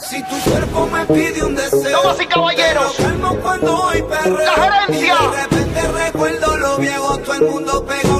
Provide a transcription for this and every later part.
Si tu cuerpo me pide un deseo. Damas y caballeros. Calmo cuando hoy perreo. La gerencia. Y de repente recuerdo lo viejo, todo el mundo pegó.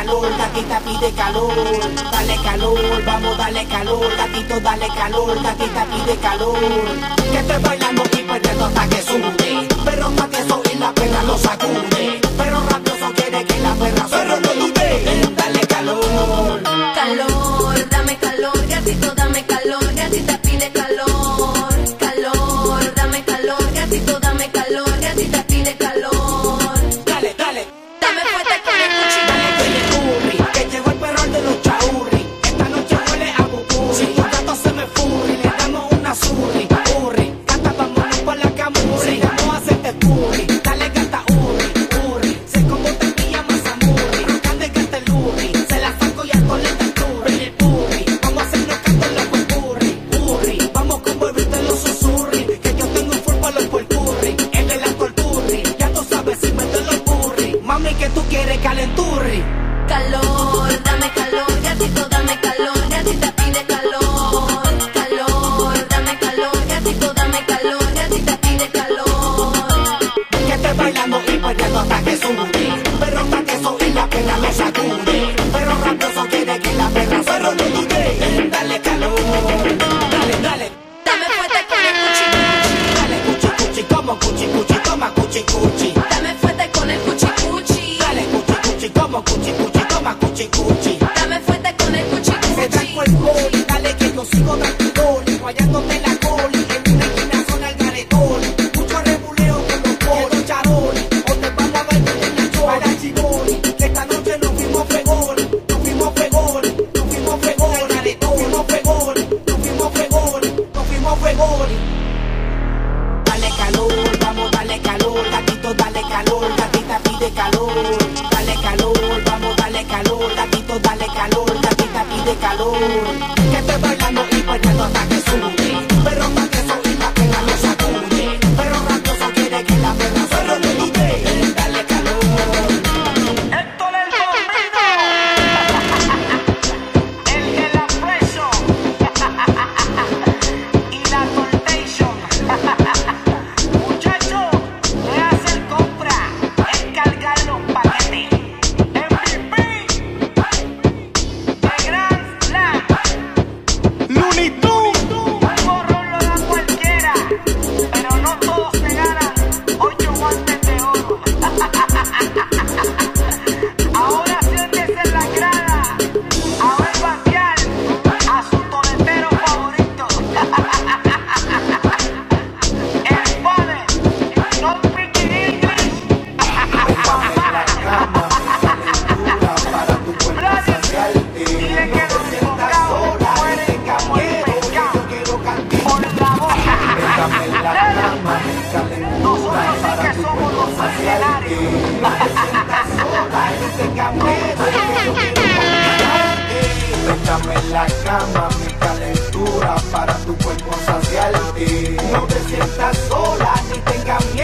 calor, gatita pide calor, dale calor, vamos, dale calor, gatito, dale calor, gatita pide calor. Que te bailando y perdiendo hasta que sube, pero hasta que eso y la perra lo sacude, pero rabioso quiere que la perra pero no dude, dale calor, calor. cuerpo y dale que yo sigo. está sola, ni tenga miedo.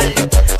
En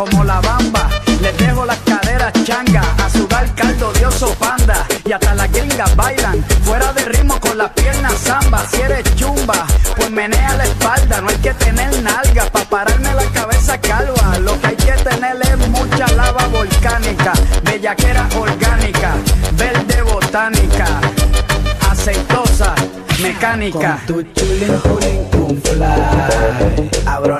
como la bamba. Les dejo las caderas changa, a sudar caldo de oso panda. Y hasta las gringas bailan, fuera de ritmo con las piernas zamba. Si eres chumba, pues menea la espalda. No hay que tener nalga para pararme la cabeza calva. Lo que hay que tener es mucha lava volcánica, bellaquera orgánica, verde botánica, aceitosa mecánica. Con tu chulín, chulín, fly. Abro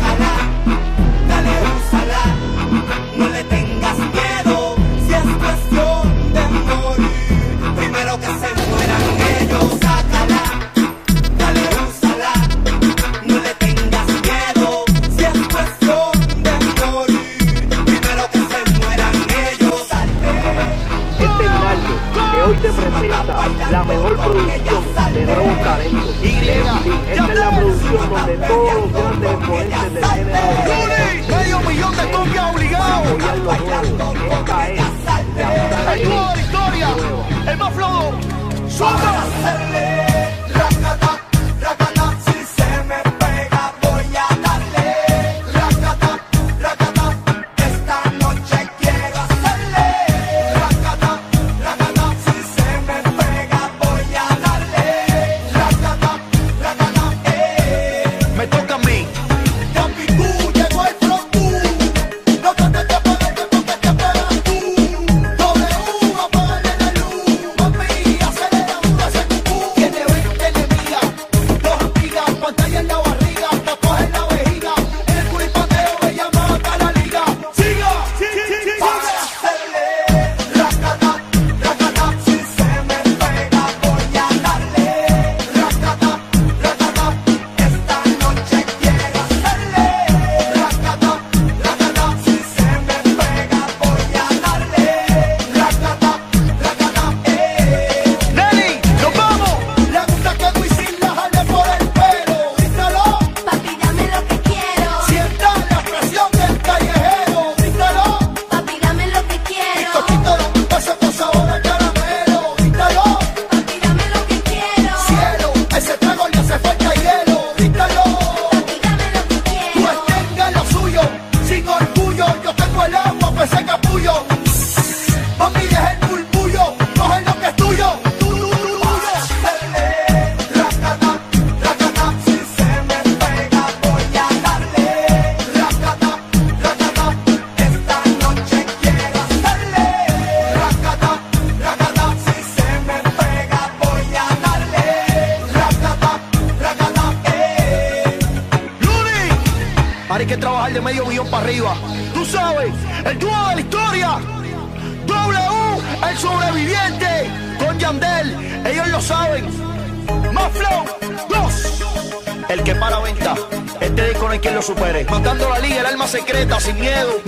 úsala, dale, úsala, no le tengas secreta, sin miedo.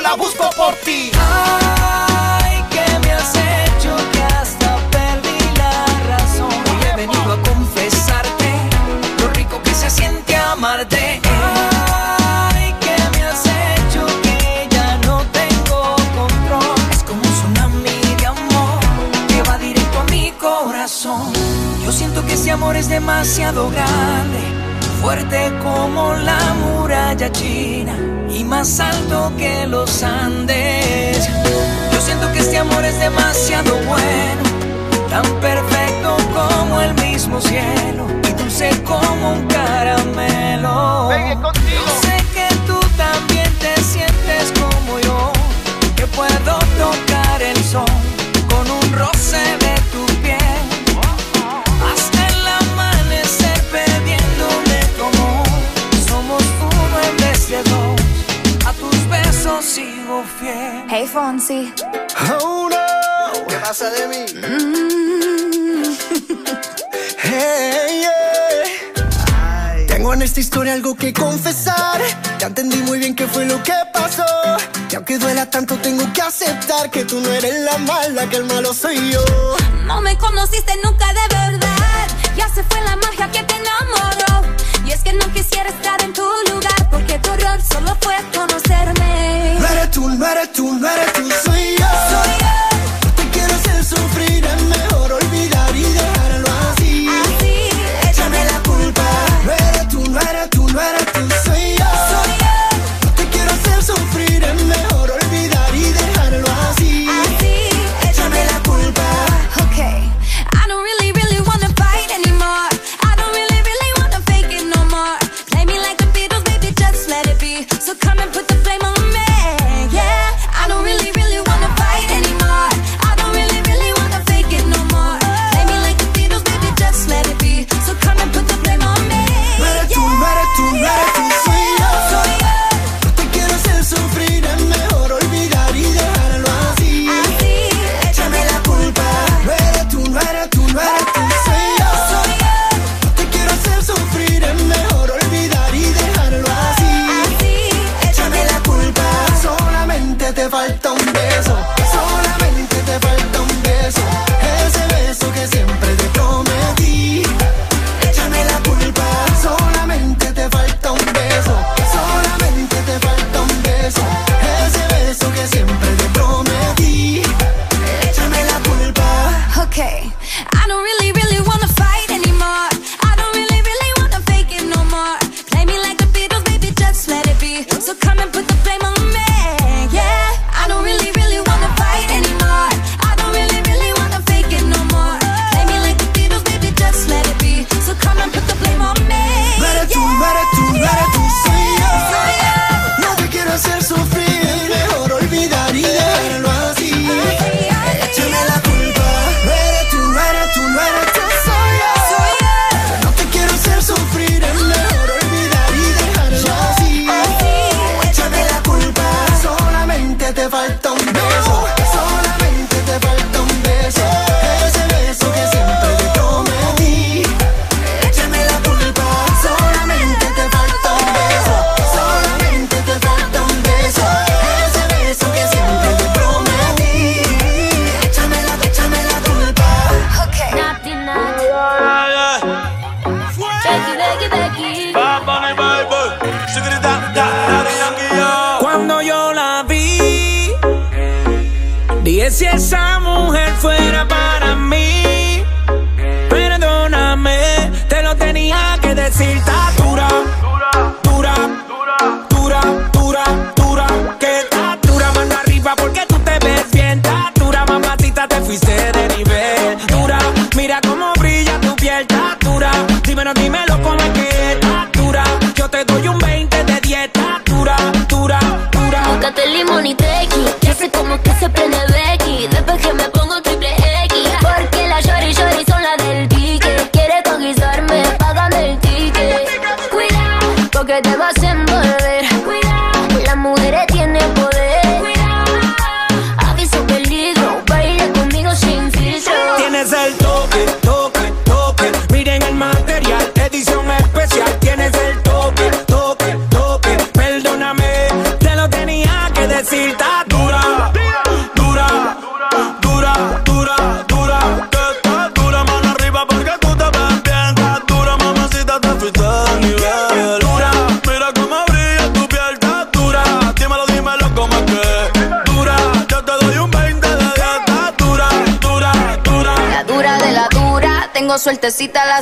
Yo la busco por ti. Ay, que me has hecho que hasta perdí la razón. Hoy he venido a confesarte lo rico que se siente amarte. Ay, que me has hecho que ya no tengo control. Es como un tsunami de amor que va directo a mi corazón. Yo siento que ese amor es demasiado grande, fuerte como la muralla china más alto que los Andes. Yo siento que este amor es demasiado bueno, tan perfecto como el mismo cielo y dulce como un caramelo. Yo sé que tú también te sientes como yo, que puedo tocar el sol fiel. Hey Fonsi. Oh no, ¿qué pasa de mí? Hey, yeah. Tengo en esta historia algo que confesar. Ya entendí muy bien qué fue lo que pasó. Y aunque duela tanto, tengo que aceptar que tú no eres la mala, que el malo soy yo. No me conociste nunca de verdad. Ya se fue la magia que te enamoró. Y es que no quisiera estar en tu lugar. Porque tu error solo fue conocerme. No eres tú, no eres tú,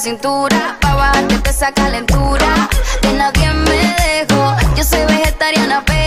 cintura. Pa' bajarte esa calentura. De nadie me dejo. Yo soy vegetariana, pero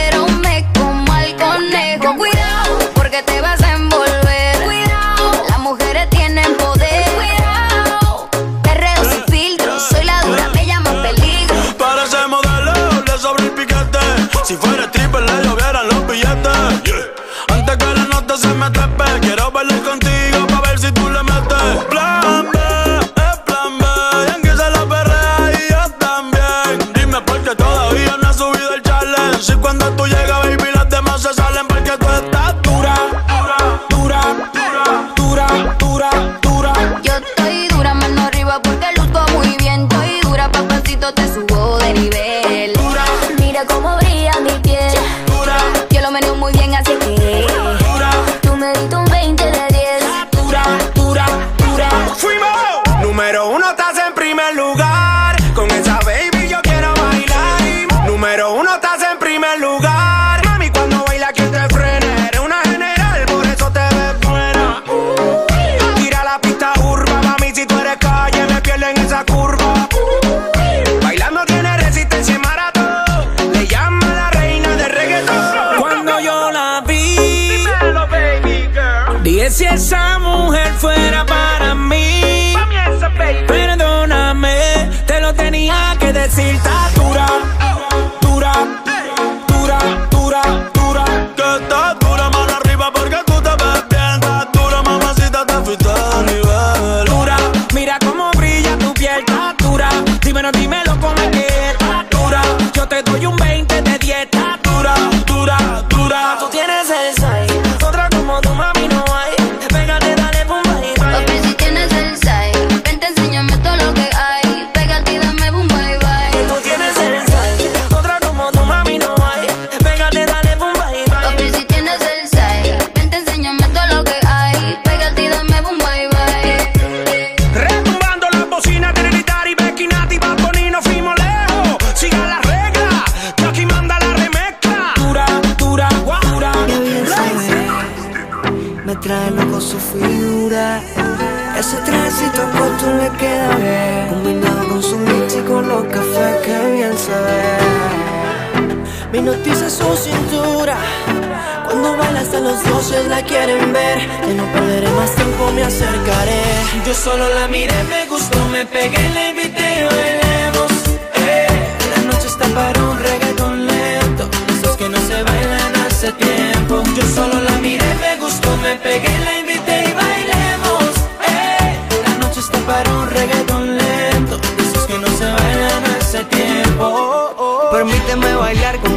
Yo solo la miré, me gustó, me pegué, la invité bailemos. Eh, La noche está para un reggaetón lento, esos que no se bailan hace tiempo. Yo solo la miré, me gustó, me pegué, la invité y bailemos. Eh, La noche está para un reggaetón lento, esos que no se bailan hace tiempo. Permíteme bailar contigo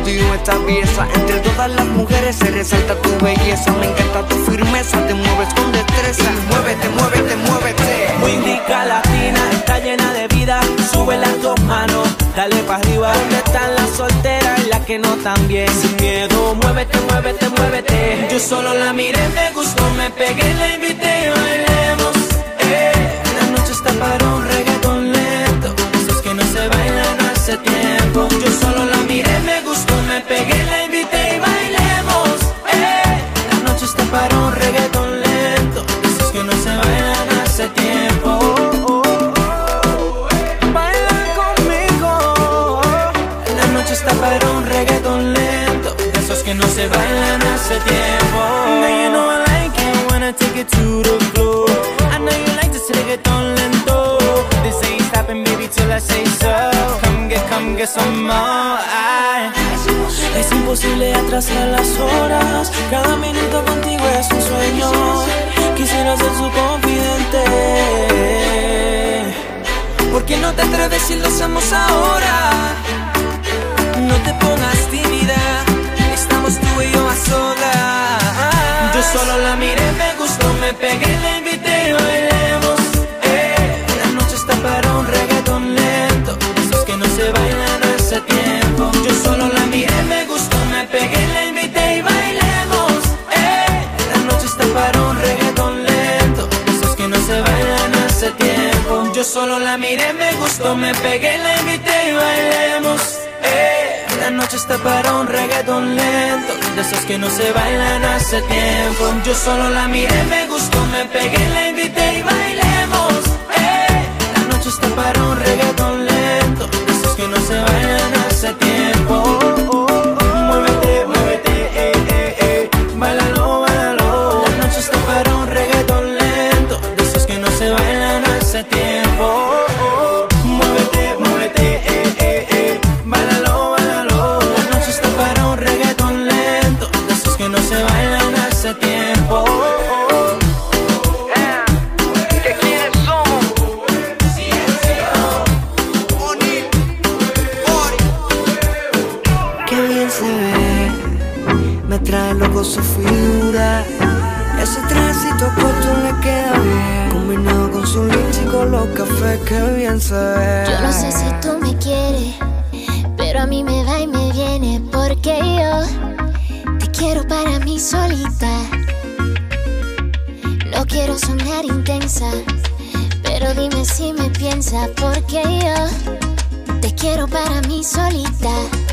Entre todas las mujeres se resalta tu belleza. Me encanta tu firmeza, te mueves con destreza. Muévete, muévete, muévete. Windica latina, está llena de vida. Sube las dos manos, dale para arriba. ¿Dónde están las solteras y las que no tan bien? Sin miedo, muévete, muévete, muévete. Yo solo la miré, me gustó, me pegué, la invité y bailemos. Eh, La noche está para un reggaetón hace tiempo. Yo solo la miré, me gustó, me pegué, la invité y bailemos. Eh, La noche está para un reggaetón lento, esos que no se bailan hace tiempo. Baila conmigo. La noche está para un reggaetón lento, esos que no se bailan hace tiempo. Now you know I like it when I take it to the floor. I know you like this reggaeton lento. This ain't stopping, baby, till I say que somos. Ay. Es imposible atrasar las horas. Cada minuto contigo es un sueño. Quisiera ser su confidente. ¿Por qué no te atreves si lo hacemos ahora? No te pongas tímida. Estamos tú y yo a solas. Yo solo la miré, me gustó, me pegué, la invité a Yo solo la miré, me gustó, me pegué, la invité y bailemos. Eh. La noche está para un reggaetón lento, esos que no se bailan hace tiempo. Yo solo la miré, me gustó, me pegué, la invité y bailemos. Eh. La noche está para un reggaetón lento, de esos que no se bailan hace tiempo. Yo solo la miré, me gustó, me pegué, la invité y bailemos. Eh. La noche está para un reggaetón lento se vayan hace tiempo. figura. Ese tránsito queda bien. Combinado con su los cafés que bien. Yo no sé si tú me quieres, pero a mí me va y me viene. Porque yo te quiero para mí solita. No quiero sonar intensa, pero dime si me piensa. Porque yo te quiero para mí solita.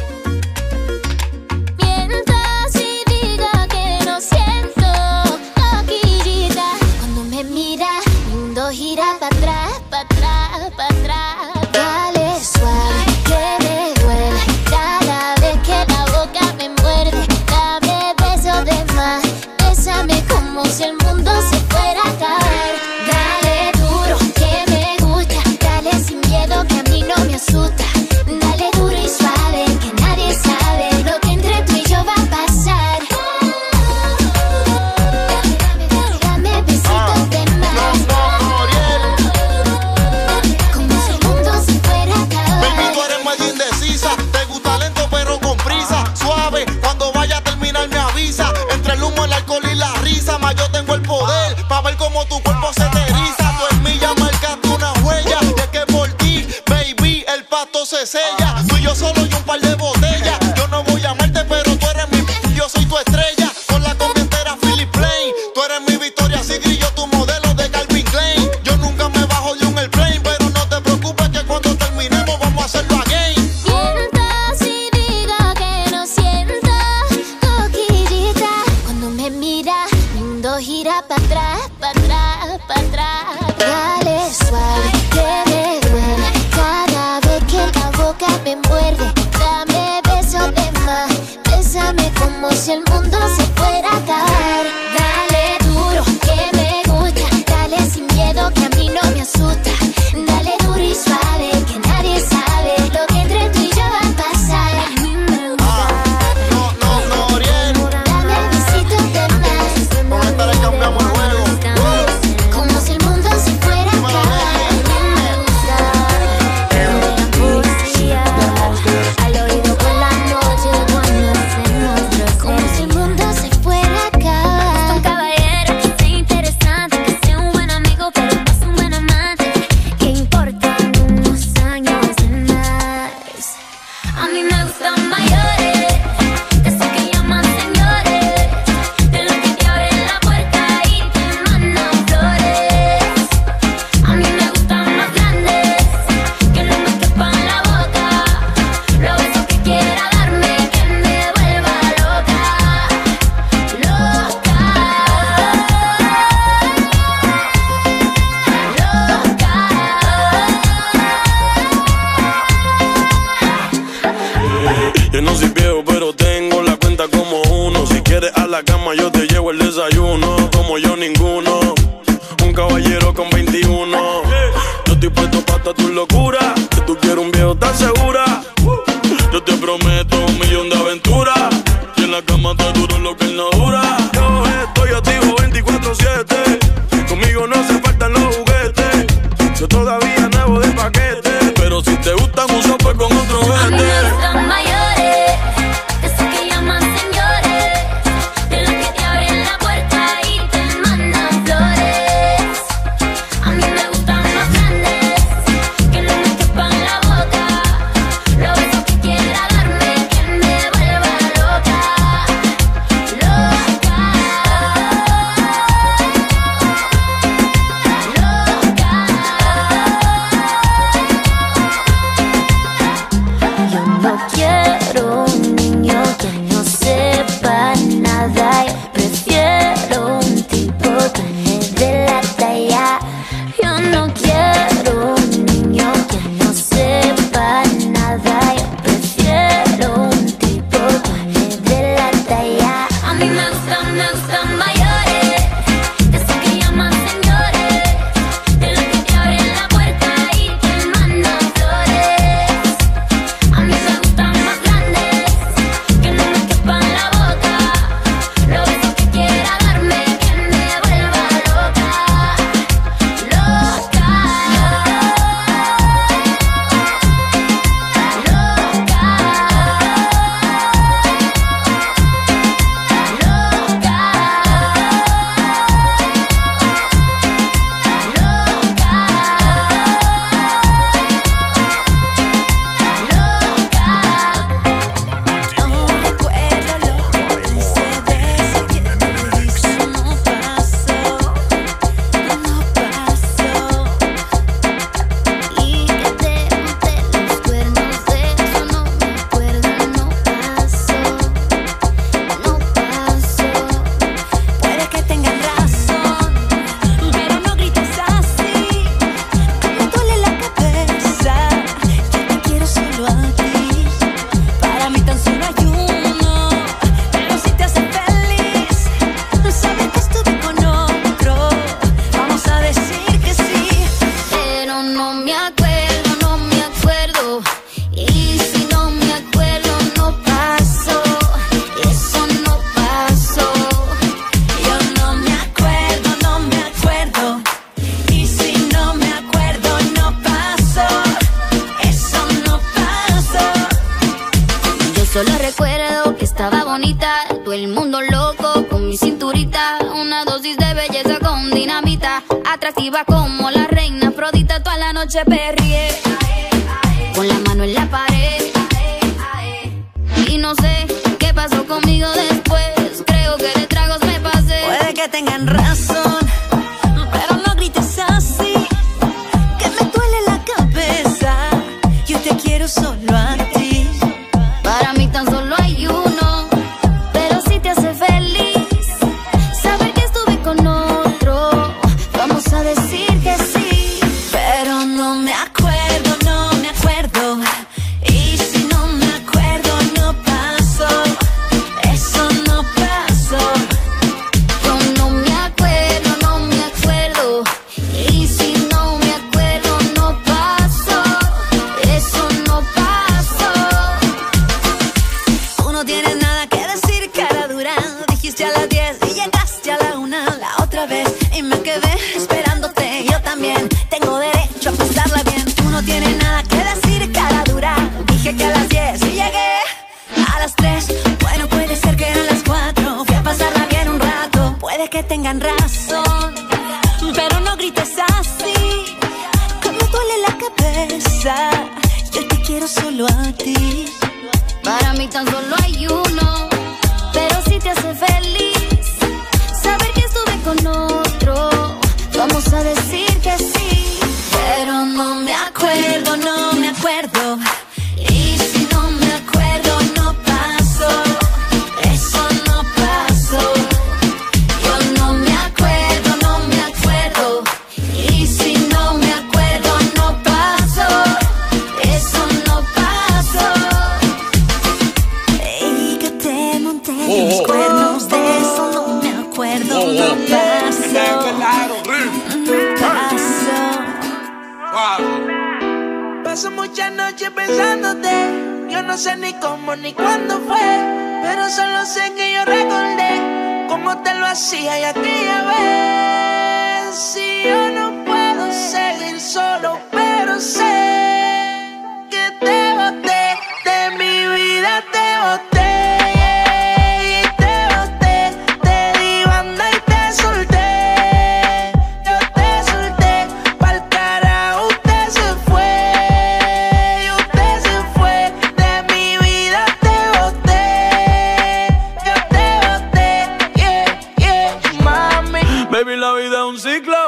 el mundo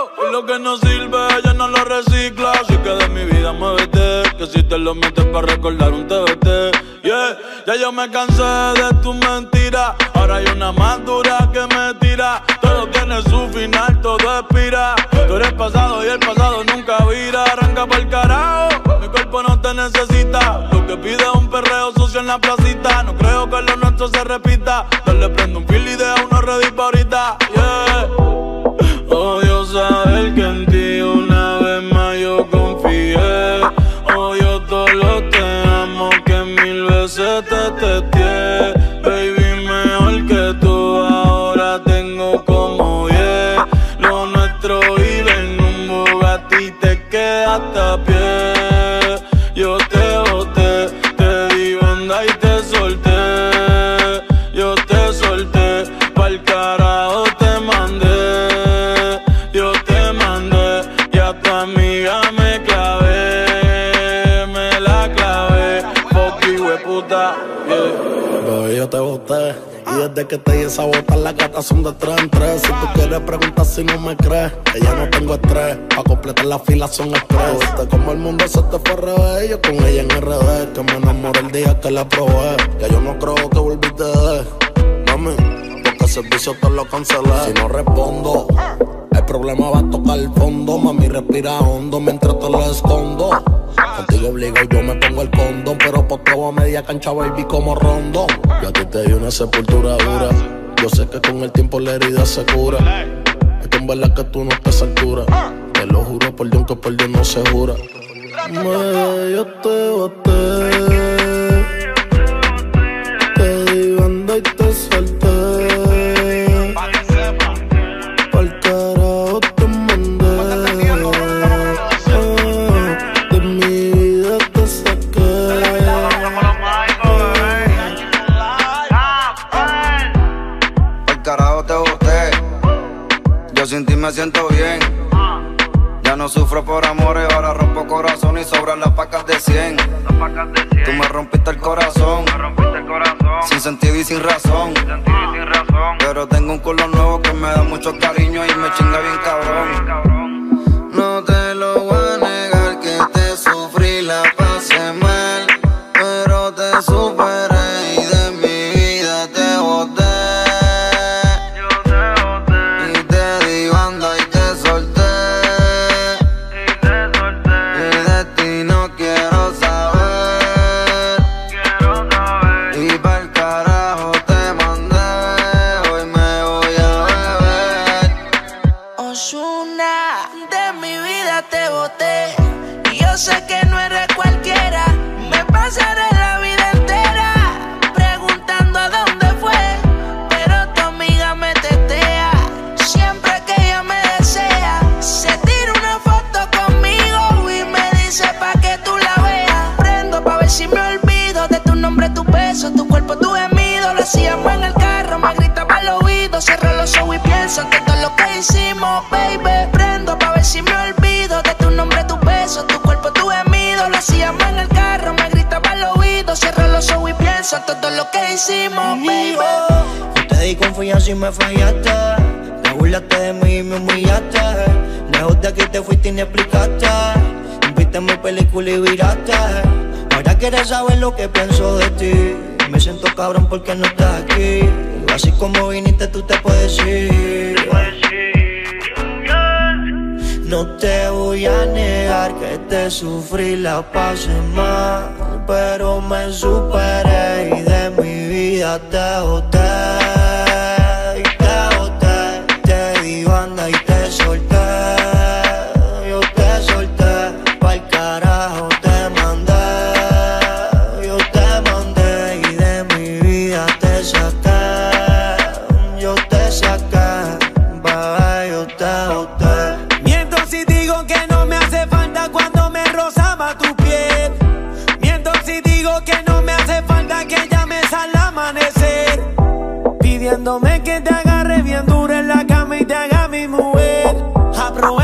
ciclo y lo que no sirve ya no lo recicla. Así que de mi vida muévete, que si te lo metes para recordar un TBT. Yeah, ya yo me cansé de tu mentira. Ahora hay una más dura que me tira. Todo tiene su final, todo expira. Tú eres pasado y el pasado nunca vira. Arranca para el carajo, mi cuerpo no te necesita. Lo que pide es un perreo sucio en la placita. No creo que lo nuestro se repita. Dale, prendo un fil y deja uno ready pa' ahorita. Que te di esa bota, las gatas son de tres en tres. Si tú quieres preguntar si no me crees, que ya no tengo estrés. Pa' completar la fila son estrés. Viste como el mundo se te fue revés. Yo con ella en RD, que me enamoré el día que la probé. Ya yo no creo que volviste de. Mami, el servicio te lo cancelé. Si no respondo, el problema va a tocar el fondo. Mami, respira hondo mientras te lo escondo. Contigo obligo yo me pongo el condón. Pero por todo a media cancha, baby, como rondón. Yo a ti te di una sepultura dura. Yo sé que con el tiempo la herida se cura. Es que en verdad que tú no estás a altura. Te lo juro por Dios que por Dios no se jura. Me, yo. Te di confianza y me fallaste. Te burlaste de mí y me humillaste. Lejos de aquí te fuiste y ni explicaste. Viste mi película y viraste. Ahora quieres saber lo que pienso de ti. Me siento cabrón porque no estás aquí. Así como viniste, tú te puedes ir. No te voy a negar que te sufrí la pasé mal, pero me superé y de mi vida te boté.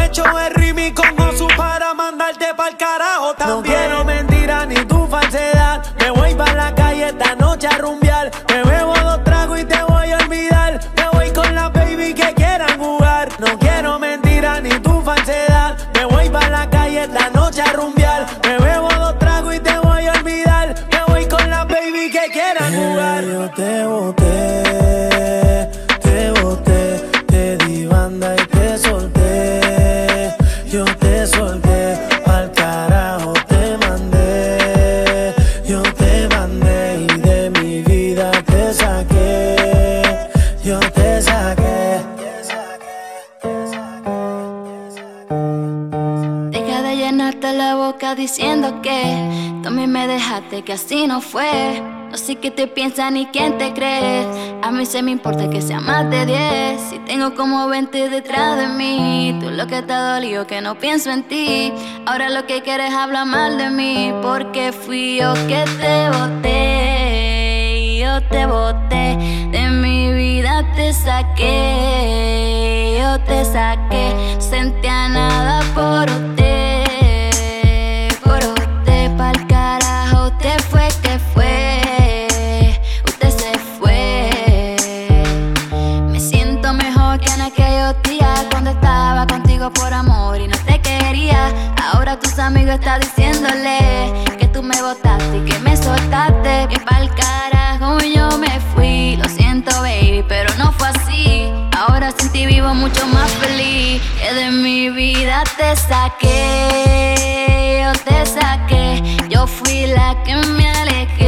pecho es Deja de llenarte la boca diciendo que tú me dejaste, que así no fue. No sé qué te piensa ni quién te crees. A mí se me importa que sea más de 10. Si tengo como 20 detrás de mí, tú lo que te dolió que no pienso en ti. Ahora lo que quieres habla mal de mí, porque fui yo que te boté. Yo te boté, de mi vida te saqué, yo te saqué sentía nada por usted. Por usted, pa'l carajo, usted fue que fue. Usted se fue. Me siento mejor que en aquellos días cuando estaba contigo por amor y no te quería. Ahora tus amigos están diciéndole que tú me botaste y que me soltaste. Que pa'l carajo. ti vivo mucho más feliz. Que de mi vida te saqué, yo te saqué. Yo fui la que me alejé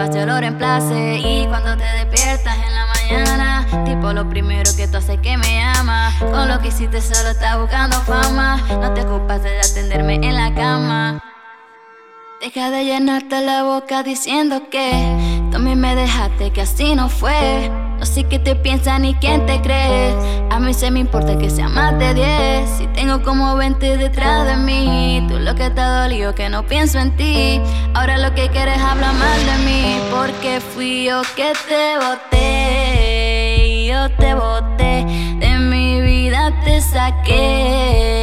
despacho lo reemplace Y cuando te despiertas en la mañana Tipo lo primero que tú haces que me ama. Con lo que hiciste solo estás buscando fama. No te ocupas de atenderme en la cama. Deja de llenarte la boca diciendo que También me dejaste que así no fue. No sé qué te piensa ni quién te cree. A mí se me importa que sea más de 10. Si tengo como 20 detrás de mí. Tú lo que te ha dolido que no pienso en ti. Ahora lo que quieres hablar mal de mí. Porque fui yo que te boté. Yo te boté. De mi vida te saqué.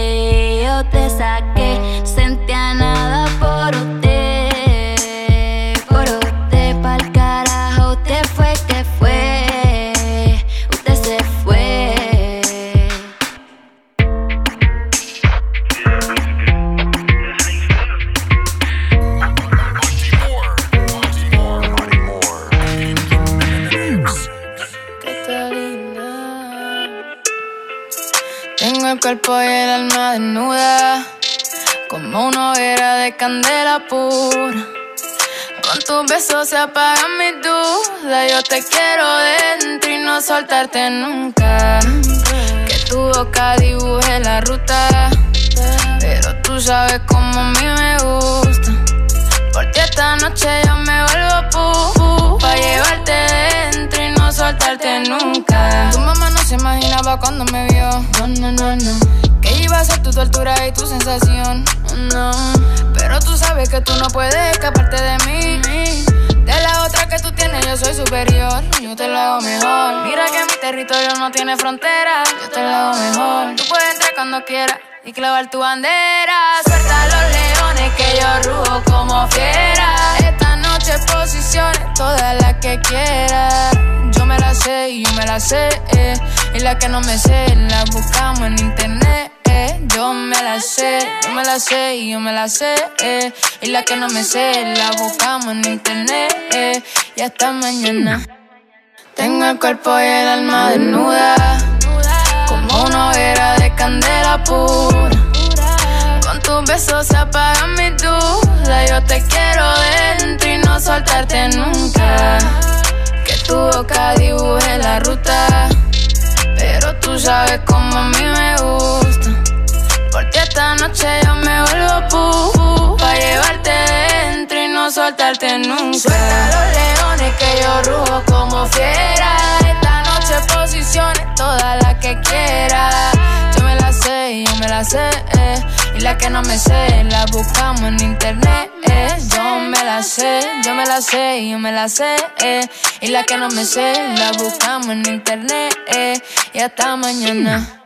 El cuerpo y el alma desnuda, como una hoguera de candela pura. Con tus besos se apagan mis dudas. Yo te quiero dentro y no soltarte nunca. Que tu boca dibuje la ruta, pero tú sabes cómo a mí me gusta. Por ti esta noche yo me vuelvo pu, Pa' llevarte dentro y no soltarte nunca imaginaba cuando me vio. No, no, no, no. Que iba a ser tu tortura y tu sensación. No, pero tú sabes que tú no puedes escaparte de mí. De la otra que tú tienes yo soy superior. Yo te lo hago mejor. Mira que mi territorio no tiene frontera. Yo te lo hago mejor. Tú puedes entrar cuando quieras y clavar tu bandera. Suelta a los leones que yo rujo como fiera. Esta noche posiciones, todas las que quiera. Y yo me la sé. eh. Y la que no me sé, la buscamos en internet. eh. Yo me la sé, yo me la sé y yo me la sé. eh. Y la que no me sé, la buscamos en internet. eh. Y hasta mañana. Tengo el cuerpo y el alma desnuda. Como una hoguera de candela pura. Con tus besos se apagan mis dudas. Yo te quiero dentro y no soltarte nunca. Tu boca dibuje la ruta. Pero tú sabes cómo a mí me gusta. Por ti esta noche yo me vuelvo pu. Pa' llevarte dentro y no soltarte nunca. Suelta los leones que yo rujo como fiera. Esta noche posiciones, todas las que quiera. Yo me la sé yo me la sé. eh. Y la que no me sé, la buscamos en internet. eh. Yo me la sé, yo me la sé yo me la sé. eh. Y la que no me sé, la buscamos en internet. eh. Y hasta mañana.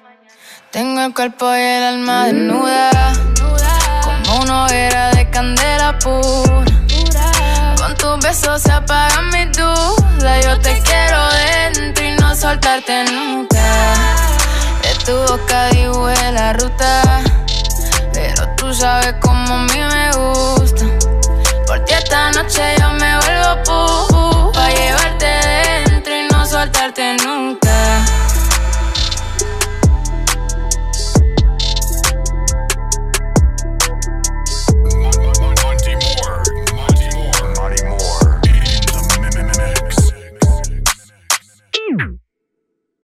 Tengo el cuerpo y el alma desnuda. Como una hoguera de candela pura. Con tus besos se apagan mis dudas. Yo te quiero dentro y no soltarte nunca. De tu boca dibujé la ruta. Tú sabes cómo a mí me gusta. Por ti esta noche yo me vuelvo pu, pa' llevarte dentro y no soltarte nunca.